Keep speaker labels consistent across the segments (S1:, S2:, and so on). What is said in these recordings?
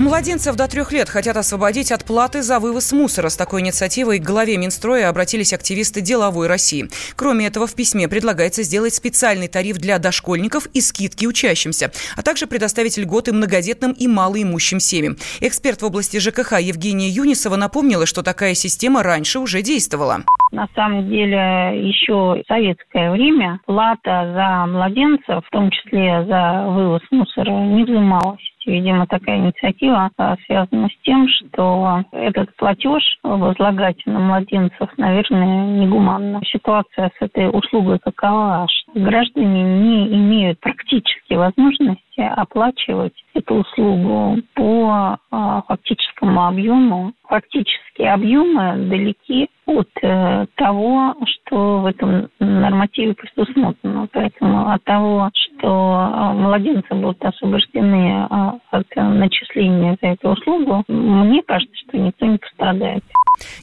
S1: Младенцев до трех лет хотят освободить от платы за вывоз мусора. С такой инициативой к главе Минстроя обратились активисты деловой России. Кроме этого, в письме предлагается сделать специальный тариф для дошкольников и скидки учащимся, а также предоставить льготы многодетным и малоимущим семьям. Эксперт в области ЖКХ Евгения Юнисова напомнила, что такая система раньше уже действовала.
S2: На самом деле, еще в советское время плата за младенцев, в том числе за вывоз мусора, не взималась. Видимо, такая инициатива а, связана с тем, что этот платеж возлагать на младенцев, наверное, негуманно. Ситуация с этой услугой какова, что граждане не имеют практически возможности оплачивать эту услугу по а, фактическому объему. Фактические объемы далеки от э, того, что в этом нормативе предусмотрено. Поэтому от того, что а, младенцы будут освобождены а, от начисления за эту услугу, мне кажется, что никто не пострадает.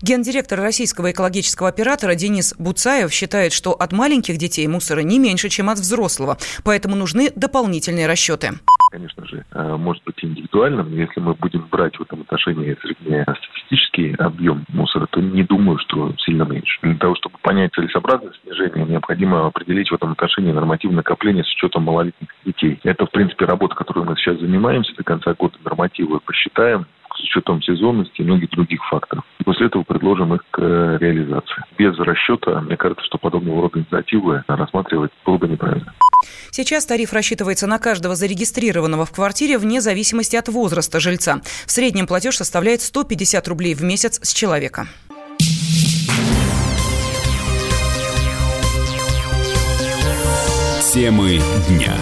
S1: Гендиректор российского экологического оператора Денис Буцаев считает, что от маленьких детей мусора не меньше, чем от взрослого, поэтому нужны дополнительные расчеты
S3: конечно же, э, может быть индивидуальным. Если мы будем брать в этом отношении среднестатистический объем мусора, то не думаю, что сильно меньше. Для того, чтобы понять целесообразность снижения, необходимо определить в этом отношении нормативное накопление с учетом малолетних детей. Это, в принципе, работа, которой мы сейчас занимаемся. До конца года нормативы посчитаем, с учетом сезонности и многих других факторов. И после этого предложим их к э, реализации. Без расчета, мне кажется, что подобного рода инициативы рассматривать было бы неправильно.
S1: Сейчас тариф рассчитывается на каждого зарегистрированного в квартире вне зависимости от возраста жильца. В среднем платеж составляет 150 рублей в месяц с человека.
S4: Темы дня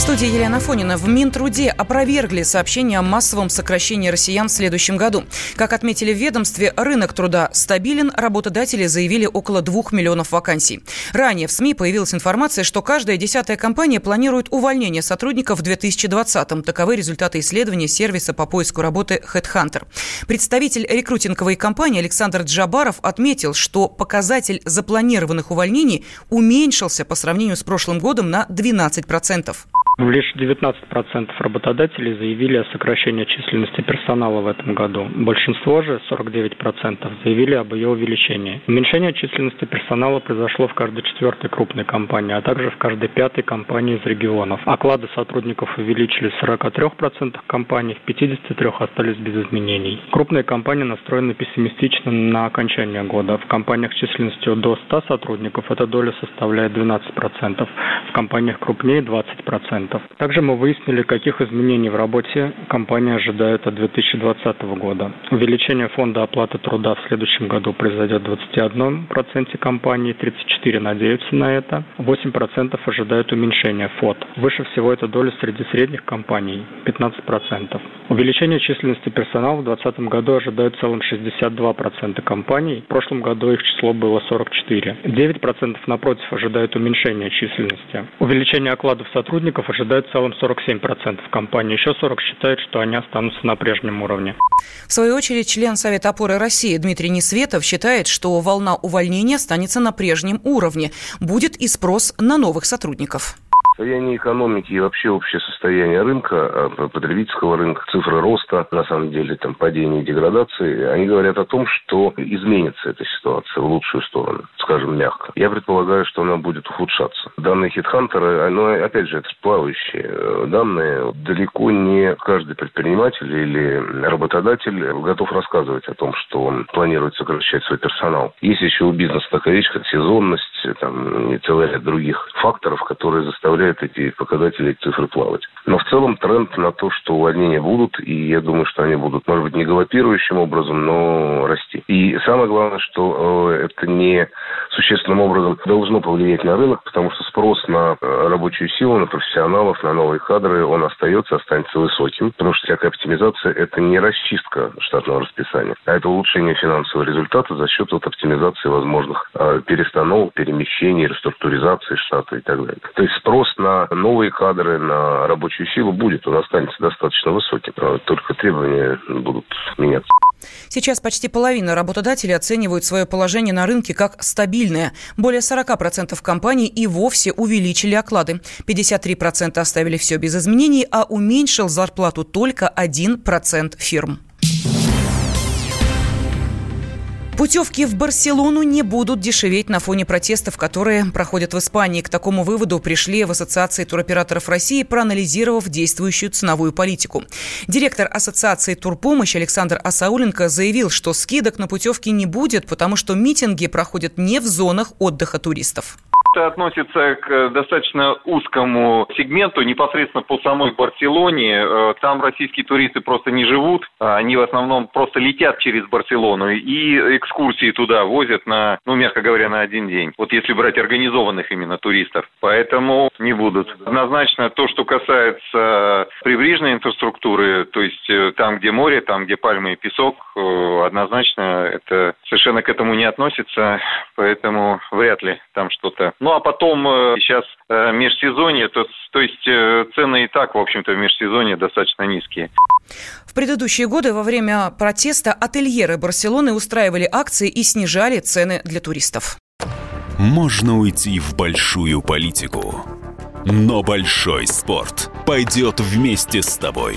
S1: студии Елена Фонина. В Минтруде опровергли сообщение о массовом сокращении россиян в следующем году. Как отметили в ведомстве, рынок труда стабилен, работодатели заявили около двух миллионов вакансий. Ранее в СМИ появилась информация, что каждая десятая компания планирует увольнение сотрудников в 2020-м. Таковы результаты исследования сервиса по поиску работы HeadHunter. Представитель рекрутинговой компании Александр Джабаров отметил, что показатель запланированных увольнений уменьшился по сравнению с прошлым годом на 12%.
S5: Лишь 19% работодателей заявили о сокращении численности персонала в этом году. Большинство же, 49%, заявили об ее увеличении. Уменьшение численности персонала произошло в каждой четвертой крупной компании, а также в каждой пятой компании из регионов. Оклады сотрудников увеличились в 43% компаний, в 53% остались без изменений. Крупные компании настроены пессимистично на окончание года. В компаниях численностью до 100 сотрудников эта доля составляет 12%, в компаниях крупнее 20%. Также мы выяснили, каких изменений в работе компания ожидает от 2020 года. Увеличение фонда оплаты труда в следующем году произойдет в 21% компаний, 34% надеются на это, 8% ожидают уменьшения ФОД. Выше всего эта доля среди средних компаний – 15%. Увеличение численности персонала в 2020 году ожидают в целом 62% компаний, в прошлом году их число было 44%. 9% напротив ожидают уменьшения численности. Увеличение окладов сотрудников ожидают в целом 47% компаний. Еще 40 считают, что они останутся на прежнем уровне.
S1: В свою очередь, член Совета опоры России Дмитрий Несветов считает, что волна увольнения останется на прежнем уровне. Будет и спрос на новых сотрудников
S3: состояние экономики и вообще общее состояние рынка, а, потребительского рынка, цифры роста, на самом деле, там, падения и деградации, они говорят о том, что изменится эта ситуация в лучшую сторону, скажем мягко. Я предполагаю, что она будет ухудшаться. Данные хитхантеры, ну, опять же, это плавающие э, данные. Далеко не каждый предприниматель или работодатель готов рассказывать о том, что он планирует сокращать свой персонал. Есть еще у бизнеса такая вещь, как сезонность, там, и целый ряд других факторов, которые заставляют заставляет эти показатели, эти цифры плавать. Но в целом тренд на то, что увольнения будут, и я думаю, что они будут, может быть, не галопирующим образом, но расти. И самое главное, что э, это не существенным образом должно повлиять на рынок, потому что спрос на э, рабочую силу, на профессионалов, на новые кадры, он остается, останется высоким, потому что всякая оптимизация – это не расчистка штатного расписания, а это улучшение финансового результата за счет вот оптимизации возможных э, перестановок, перемещений, реструктуризации штата и так далее. То есть спрос на новые кадры, на рабочую силу будет, он останется достаточно высоким. Только требования будут меняться.
S1: Сейчас почти половина работодателей оценивают свое положение на рынке как стабильное. Более 40% компаний и вовсе увеличили оклады. 53% оставили все без изменений, а уменьшил зарплату только 1% фирм. Путевки в Барселону не будут дешеветь на фоне протестов, которые проходят в Испании. К такому выводу пришли в Ассоциации туроператоров России, проанализировав действующую ценовую политику. Директор Ассоциации турпомощь Александр Асауленко заявил, что скидок на путевки не будет, потому что митинги проходят не в зонах отдыха туристов.
S4: Это относится к достаточно узкому сегменту, непосредственно по самой Барселоне. Э, там российские туристы просто не живут, а они в основном просто летят через Барселону и экскурсии туда возят на, ну, мягко говоря, на один день. Вот если брать организованных именно туристов. Поэтому не будут. Однозначно то, что касается прибрежной инфраструктуры, то есть э, там, где море, там, где пальмы и песок, э, однозначно это совершенно к этому не относится, поэтому вряд ли там что-то ну а потом э, сейчас э, межсезонье, то, то есть э, цены и так, в общем-то, в межсезонье достаточно низкие.
S1: В предыдущие годы во время протеста ательеры Барселоны устраивали акции и снижали цены для туристов.
S6: Можно уйти в большую политику, но большой спорт пойдет вместе с тобой.